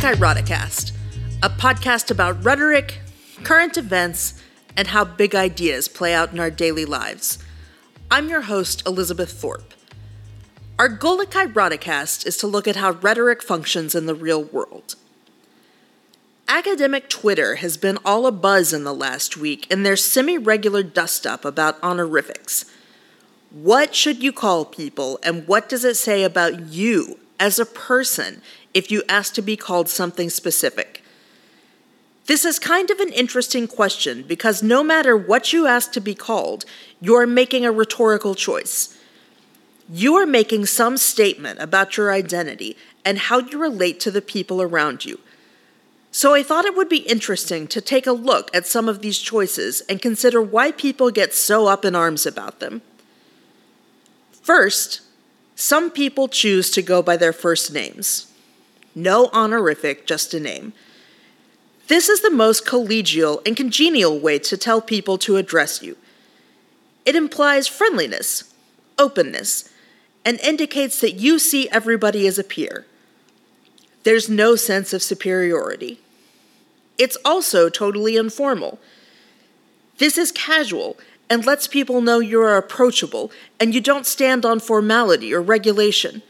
Kairoticast, a podcast about rhetoric, current events, and how big ideas play out in our daily lives. I'm your host, Elizabeth Thorpe. Our goal at Kairoticast is to look at how rhetoric functions in the real world. Academic Twitter has been all a buzz in the last week in their semi regular dust up about honorifics. What should you call people, and what does it say about you as a person if you ask to be called something specific? This is kind of an interesting question because no matter what you ask to be called, you're making a rhetorical choice. You are making some statement about your identity and how you relate to the people around you. So I thought it would be interesting to take a look at some of these choices and consider why people get so up in arms about them. First, some people choose to go by their first names. No honorific, just a name. This is the most collegial and congenial way to tell people to address you. It implies friendliness, openness, and indicates that you see everybody as a peer. There's no sense of superiority. It's also totally informal. This is casual and lets people know you are approachable and you don't stand on formality or regulation.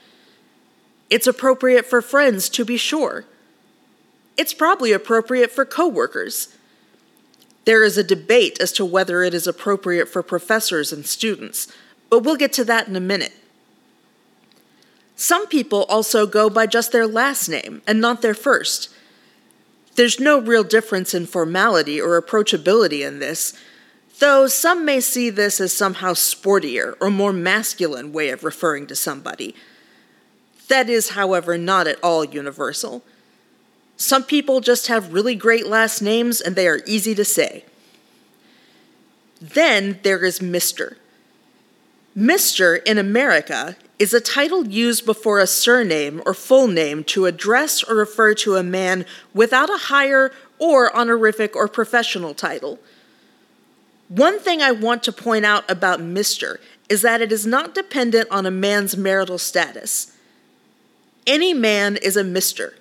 It's appropriate for friends, to be sure. It's probably appropriate for coworkers. There is a debate as to whether it is appropriate for professors and students, but we'll get to that in a minute. Some people also go by just their last name and not their first. There's no real difference in formality or approachability in this, though some may see this as somehow sportier or more masculine way of referring to somebody. That is, however, not at all universal. Some people just have really great last names and they are easy to say. Then there is Mr. Mr. in America is a title used before a surname or full name to address or refer to a man without a higher or honorific or professional title. One thing I want to point out about Mr. is that it is not dependent on a man's marital status. Any man is a Mr.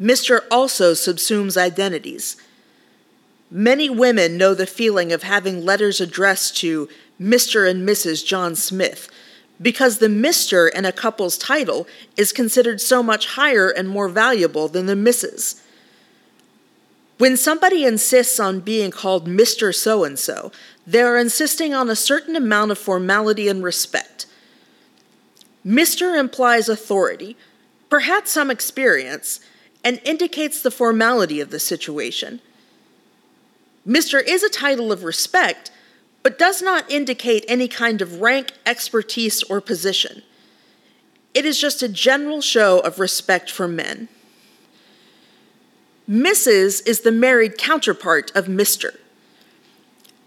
Mr. also subsumes identities. Many women know the feeling of having letters addressed to Mr. and Mrs. John Smith because the Mr. in a couple's title is considered so much higher and more valuable than the Mrs. When somebody insists on being called Mr. So and so, they are insisting on a certain amount of formality and respect. Mr. implies authority, perhaps some experience, and indicates the formality of the situation. Mr. is a title of respect but does not indicate any kind of rank, expertise, or position. It is just a general show of respect for men. Mrs. is the married counterpart of Mr.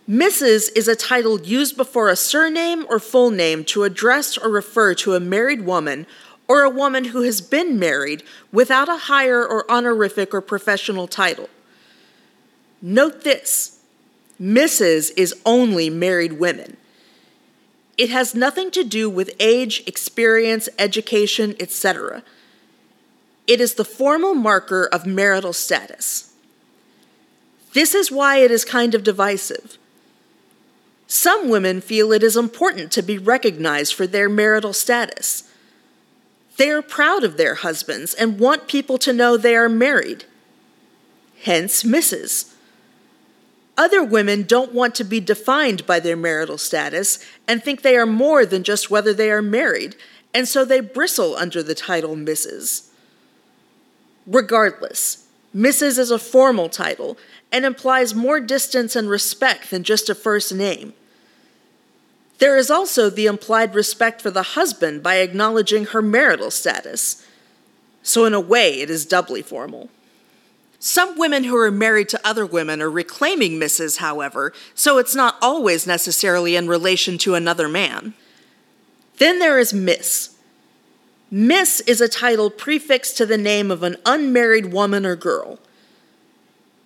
Mrs. is a title used before a surname or full name to address or refer to a married woman or a woman who has been married without a higher or honorific or professional title. Note this Mrs. is only married women. It has nothing to do with age, experience, education, etc. It is the formal marker of marital status. This is why it is kind of divisive. Some women feel it is important to be recognized for their marital status. They are proud of their husbands and want people to know they are married. Hence, Mrs. Other women don't want to be defined by their marital status and think they are more than just whether they are married, and so they bristle under the title Mrs. Regardless, Mrs. is a formal title and implies more distance and respect than just a first name. There is also the implied respect for the husband by acknowledging her marital status. So, in a way, it is doubly formal. Some women who are married to other women are reclaiming Mrs., however, so it's not always necessarily in relation to another man. Then there is Miss. Miss is a title prefixed to the name of an unmarried woman or girl.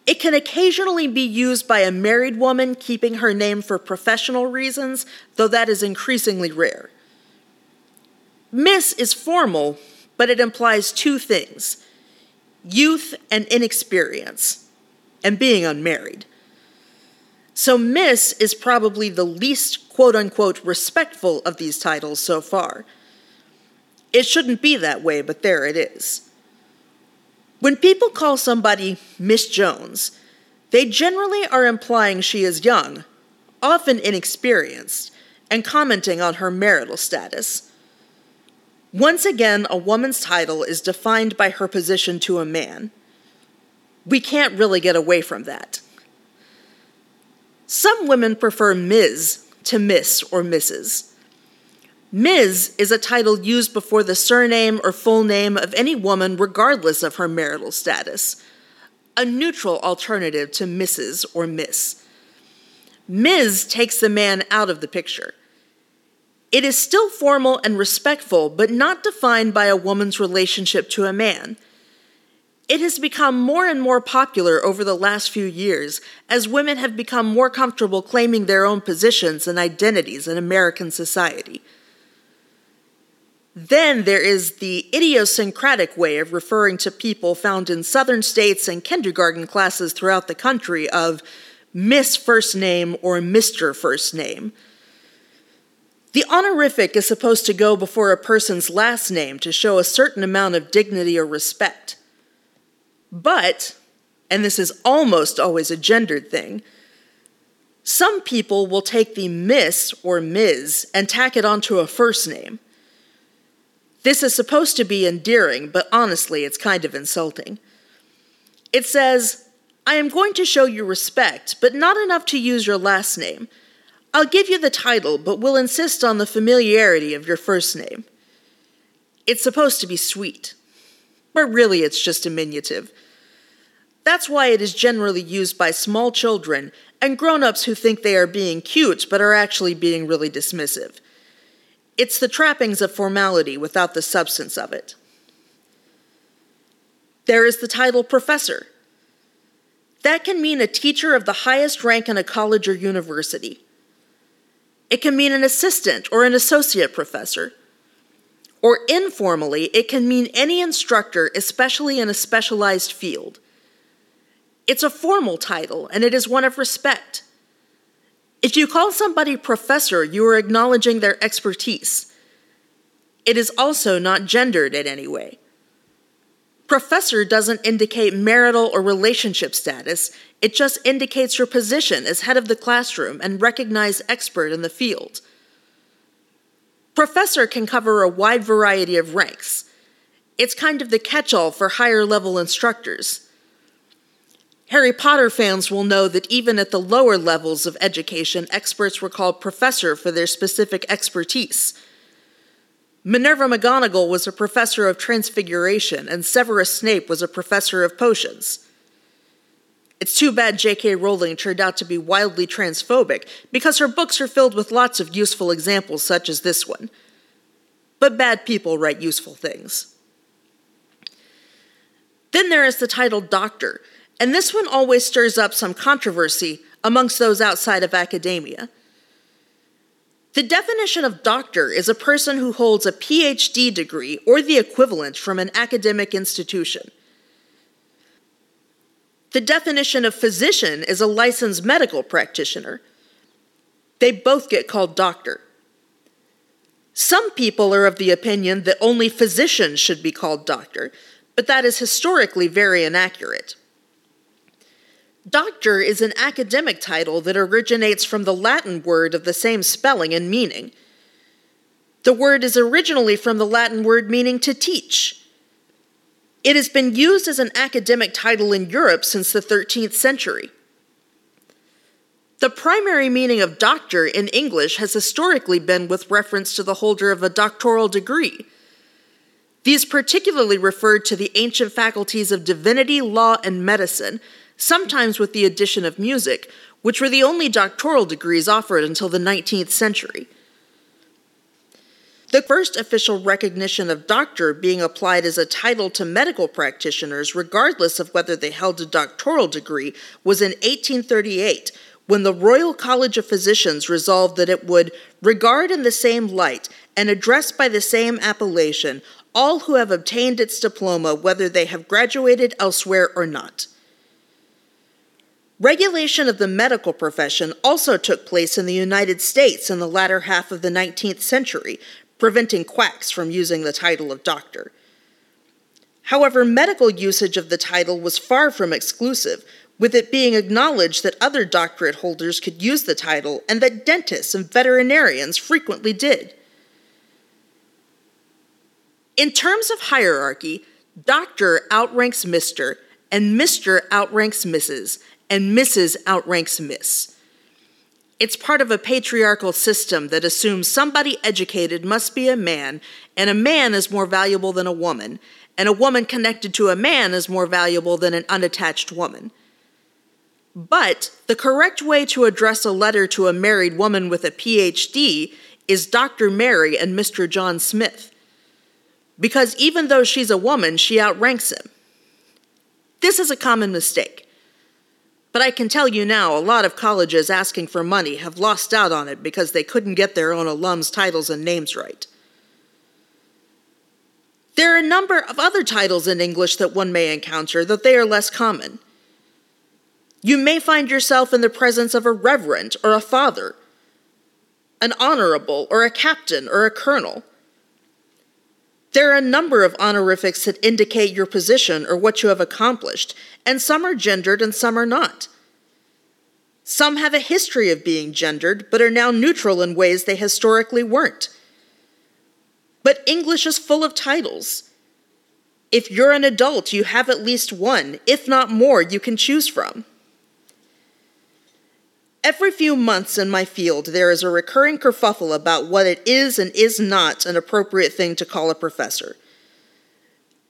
It can occasionally be used by a married woman keeping her name for professional reasons, though that is increasingly rare. Miss is formal, but it implies two things youth and inexperience, and being unmarried. So, Miss is probably the least quote unquote respectful of these titles so far. It shouldn't be that way, but there it is. When people call somebody Miss Jones, they generally are implying she is young, often inexperienced, and commenting on her marital status. Once again, a woman's title is defined by her position to a man. We can't really get away from that. Some women prefer Ms. to Miss or Mrs. Ms. is a title used before the surname or full name of any woman, regardless of her marital status, a neutral alternative to Mrs. or Miss. Ms. takes the man out of the picture. It is still formal and respectful, but not defined by a woman's relationship to a man. It has become more and more popular over the last few years as women have become more comfortable claiming their own positions and identities in American society. Then there is the idiosyncratic way of referring to people found in southern states and kindergarten classes throughout the country of Miss First Name or Mr. First Name. The honorific is supposed to go before a person's last name to show a certain amount of dignity or respect. But, and this is almost always a gendered thing, some people will take the Miss or Ms. and tack it onto a first name. This is supposed to be endearing, but honestly, it's kind of insulting. It says, I am going to show you respect, but not enough to use your last name. I'll give you the title, but will insist on the familiarity of your first name. It's supposed to be sweet, but really it's just diminutive. That's why it is generally used by small children and grown ups who think they are being cute but are actually being really dismissive. It's the trappings of formality without the substance of it. There is the title professor. That can mean a teacher of the highest rank in a college or university. It can mean an assistant or an associate professor. Or informally, it can mean any instructor, especially in a specialized field. It's a formal title, and it is one of respect. If you call somebody professor, you are acknowledging their expertise. It is also not gendered in any way. Professor doesn't indicate marital or relationship status, it just indicates your position as head of the classroom and recognized expert in the field. Professor can cover a wide variety of ranks. It's kind of the catch all for higher level instructors. Harry Potter fans will know that even at the lower levels of education, experts were called professor for their specific expertise. Minerva McGonagall was a professor of transfiguration, and Severus Snape was a professor of potions. It's too bad J.K. Rowling turned out to be wildly transphobic, because her books are filled with lots of useful examples, such as this one. But bad people write useful things. Then there is the title Doctor, and this one always stirs up some controversy amongst those outside of academia. The definition of doctor is a person who holds a PhD degree or the equivalent from an academic institution. The definition of physician is a licensed medical practitioner. They both get called doctor. Some people are of the opinion that only physicians should be called doctor, but that is historically very inaccurate. Doctor is an academic title that originates from the Latin word of the same spelling and meaning. The word is originally from the Latin word meaning to teach. It has been used as an academic title in Europe since the 13th century. The primary meaning of doctor in English has historically been with reference to the holder of a doctoral degree. These particularly referred to the ancient faculties of divinity, law, and medicine sometimes with the addition of music, which were the only doctoral degrees offered until the 19th century. The first official recognition of doctor being applied as a title to medical practitioners, regardless of whether they held a doctoral degree, was in 1838 when the Royal College of Physicians resolved that it would regard in the same light and address by the same appellation all who have obtained its diploma, whether they have graduated elsewhere or not. Regulation of the medical profession also took place in the United States in the latter half of the 19th century, preventing quacks from using the title of doctor. However, medical usage of the title was far from exclusive, with it being acknowledged that other doctorate holders could use the title and that dentists and veterinarians frequently did. In terms of hierarchy, Doctor outranks Mr., and Mr. outranks Mrs., and Mrs. outranks Miss. It's part of a patriarchal system that assumes somebody educated must be a man, and a man is more valuable than a woman, and a woman connected to a man is more valuable than an unattached woman. But the correct way to address a letter to a married woman with a PhD is Dr. Mary and Mr. John Smith. Because even though she's a woman, she outranks him. This is a common mistake. But I can tell you now, a lot of colleges asking for money have lost out on it because they couldn't get their own alums' titles and names right. There are a number of other titles in English that one may encounter, though they are less common. You may find yourself in the presence of a reverend or a father, an honorable or a captain or a colonel. There are a number of honorifics that indicate your position or what you have accomplished, and some are gendered and some are not. Some have a history of being gendered, but are now neutral in ways they historically weren't. But English is full of titles. If you're an adult, you have at least one, if not more, you can choose from. Every few months in my field, there is a recurring kerfuffle about what it is and is not an appropriate thing to call a professor.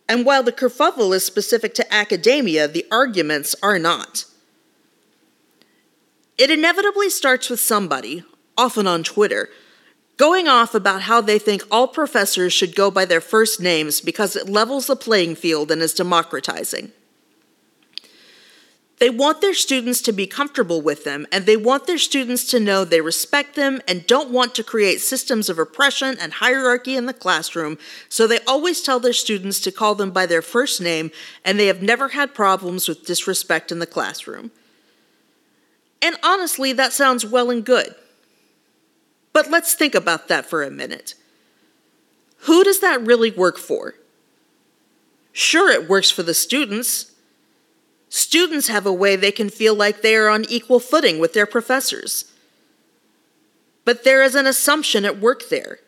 And while the kerfuffle is specific to academia, the arguments are not. It inevitably starts with somebody, often on Twitter, going off about how they think all professors should go by their first names because it levels the playing field and is democratizing. They want their students to be comfortable with them, and they want their students to know they respect them and don't want to create systems of oppression and hierarchy in the classroom, so they always tell their students to call them by their first name, and they have never had problems with disrespect in the classroom. And honestly, that sounds well and good. But let's think about that for a minute. Who does that really work for? Sure, it works for the students Students have a way they can feel like they are on equal footing with their professors. But there is an assumption at work there.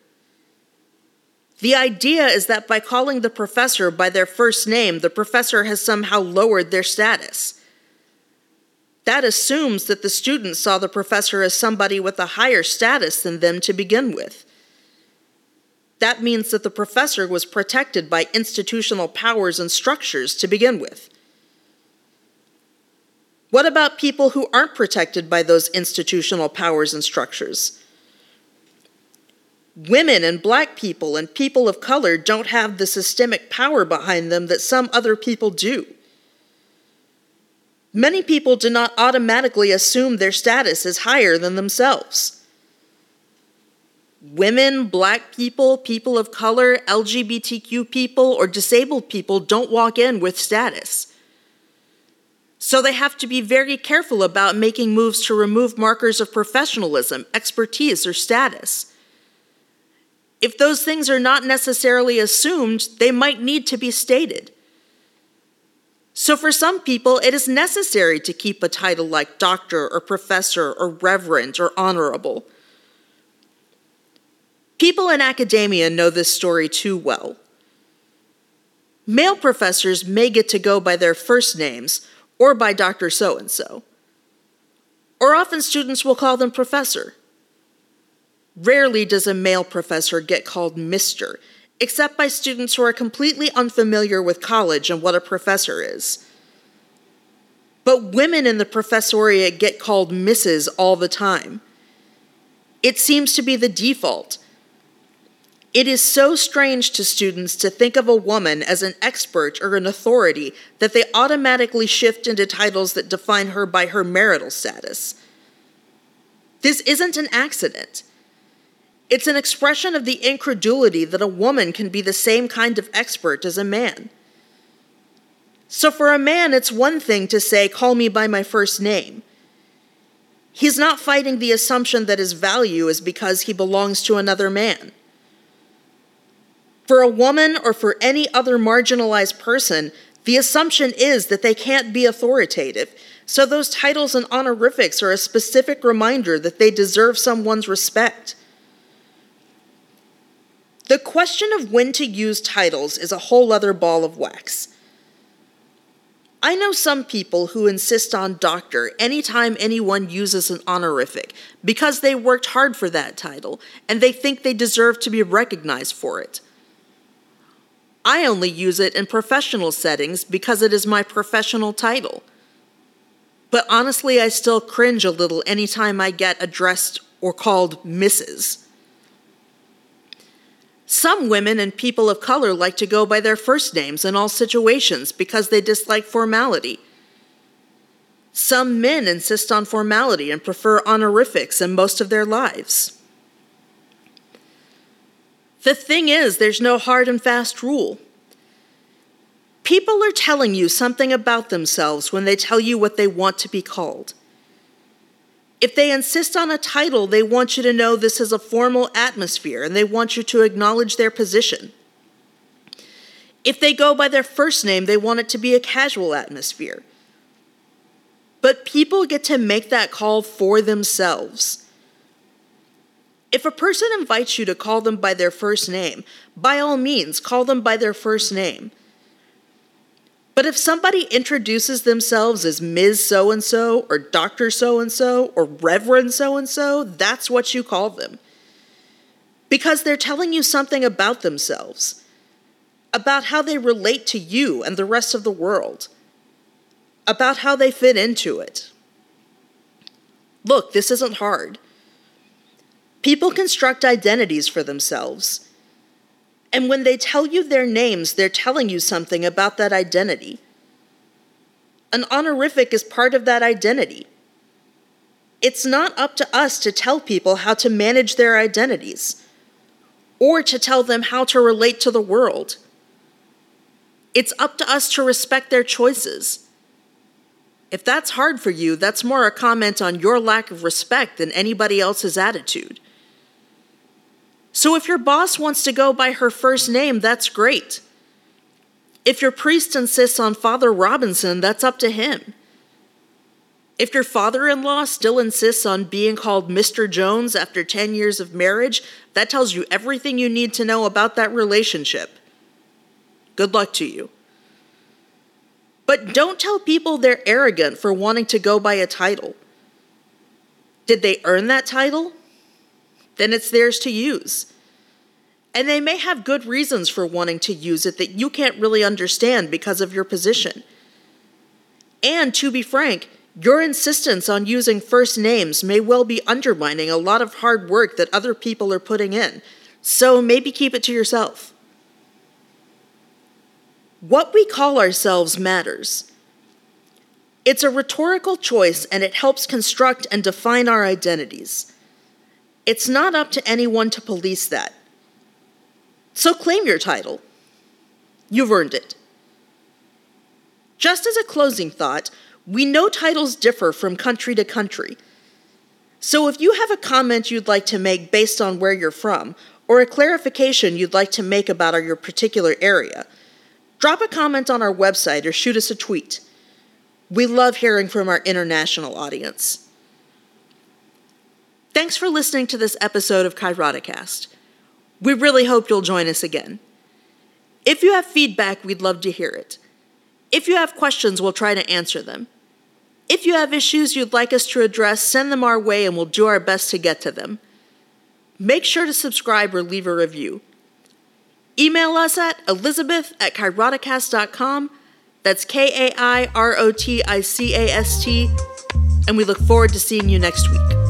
The idea is that by calling the professor by their first name, the professor has somehow lowered their status. That assumes that the student saw the professor as somebody with a higher status than them to begin with. That means that the professor was protected by institutional powers and structures to begin with. What about people who aren't protected by those institutional powers and structures? Women and black people and people of color don't have the systemic power behind them that some other people do. Many people do not automatically assume their status is higher than themselves. Women, black people, people of color, LGBTQ people, or disabled people don't walk in with status. So they have to be very careful about making moves to remove markers of professionalism, expertise, or status. If those things are not necessarily assumed, they might need to be stated. So, for some people, it is necessary to keep a title like doctor or professor or reverend or honorable. People in academia know this story too well. Male professors may get to go by their first names, or by Dr. So and so. Or often students will call them professor. Rarely does a male professor get called Mr., except by students who are completely unfamiliar with college and what a professor is. But women in the professoriate get called Mrs. all the time. It seems to be the default, it is so strange to students to think of a woman as an expert or an authority that they automatically shift into titles that define her by her marital status. This isn't an accident. It's an expression of the incredulity that a woman can be the same kind of expert as a man. So for a man, it's one thing to say, call me by my first name. He's not fighting the assumption that his value is because he belongs to another man. For a woman or for any other marginalized person, the assumption is that they can't be authoritative. So those titles and honorifics are a specific reminder that they deserve someone's respect. The question of when to use titles is a whole other ball of wax. I know some people who insist on doctor anytime anyone uses an honorific because they worked hard for that title and they think they deserve to be recognized for it. I only use it in professional settings because it is my professional title. But honestly, I still cringe a little anytime I get addressed or called Mrs. Some women and people of color like to go by their first names in all situations because they dislike formality. Some men insist on formality and prefer honorifics in most of their lives. The thing is, there's no hard and fast rule. People are telling you something about themselves when they tell you what they want to be called. If they insist on a title, they want you to know this is a formal atmosphere and they want you to acknowledge their position. If they go by their first name, they want it to be a casual atmosphere. But people get to make that call for themselves. If a person invites you to call them by their first name, by all means, call them by their first name. But if somebody introduces themselves as Ms. So and so, or Dr. So and so, or Reverend so and so, that's what you call them. Because they're telling you something about themselves, about how they relate to you and the rest of the world, about how they fit into it. Look, this isn't hard. People construct identities for themselves. And when they tell you their names, they're telling you something about that identity. An honorific is part of that identity. It's not up to us to tell people how to manage their identities or to tell them how to relate to the world. It's up to us to respect their choices. If that's hard for you, that's more a comment on your lack of respect than anybody else's attitude. So if your boss wants to go by her first name, that's great. If your priest insists on Father Robinson, that's up to him. If your father in law still insists on being called Mr. Jones after 10 years of marriage, that tells you everything you need to know about that relationship. Good luck to you. But don't tell people they're arrogant for wanting to go by a title. Did they earn that title? Then it's theirs to use. And they may have good reasons for wanting to use it that you can't really understand because of your position. And to be frank, your insistence on using first names may well be undermining a lot of hard work that other people are putting in, so maybe keep it to yourself. What we call ourselves matters. It's a rhetorical choice and it helps construct and define our identities. It's not up to anyone to police that. So claim your title. You've earned it. Just as a closing thought, we know titles differ from country to country. So if you have a comment you'd like to make based on where you're from, or a clarification you'd like to make about your particular area, drop a comment on our website or shoot us a tweet. We love hearing from our international audience. Thanks for listening to this episode of Kairoticast. We really hope you'll join us again. If you have feedback, we'd love to hear it. If you have questions, we'll try to answer them. If you have issues you'd like us to address, send them our way and we'll do our best to get to them. Make sure to subscribe or leave a review. Email us at elizabeth at kairoticast.com. That's K A I R O T I C A S T. And we look forward to seeing you next week.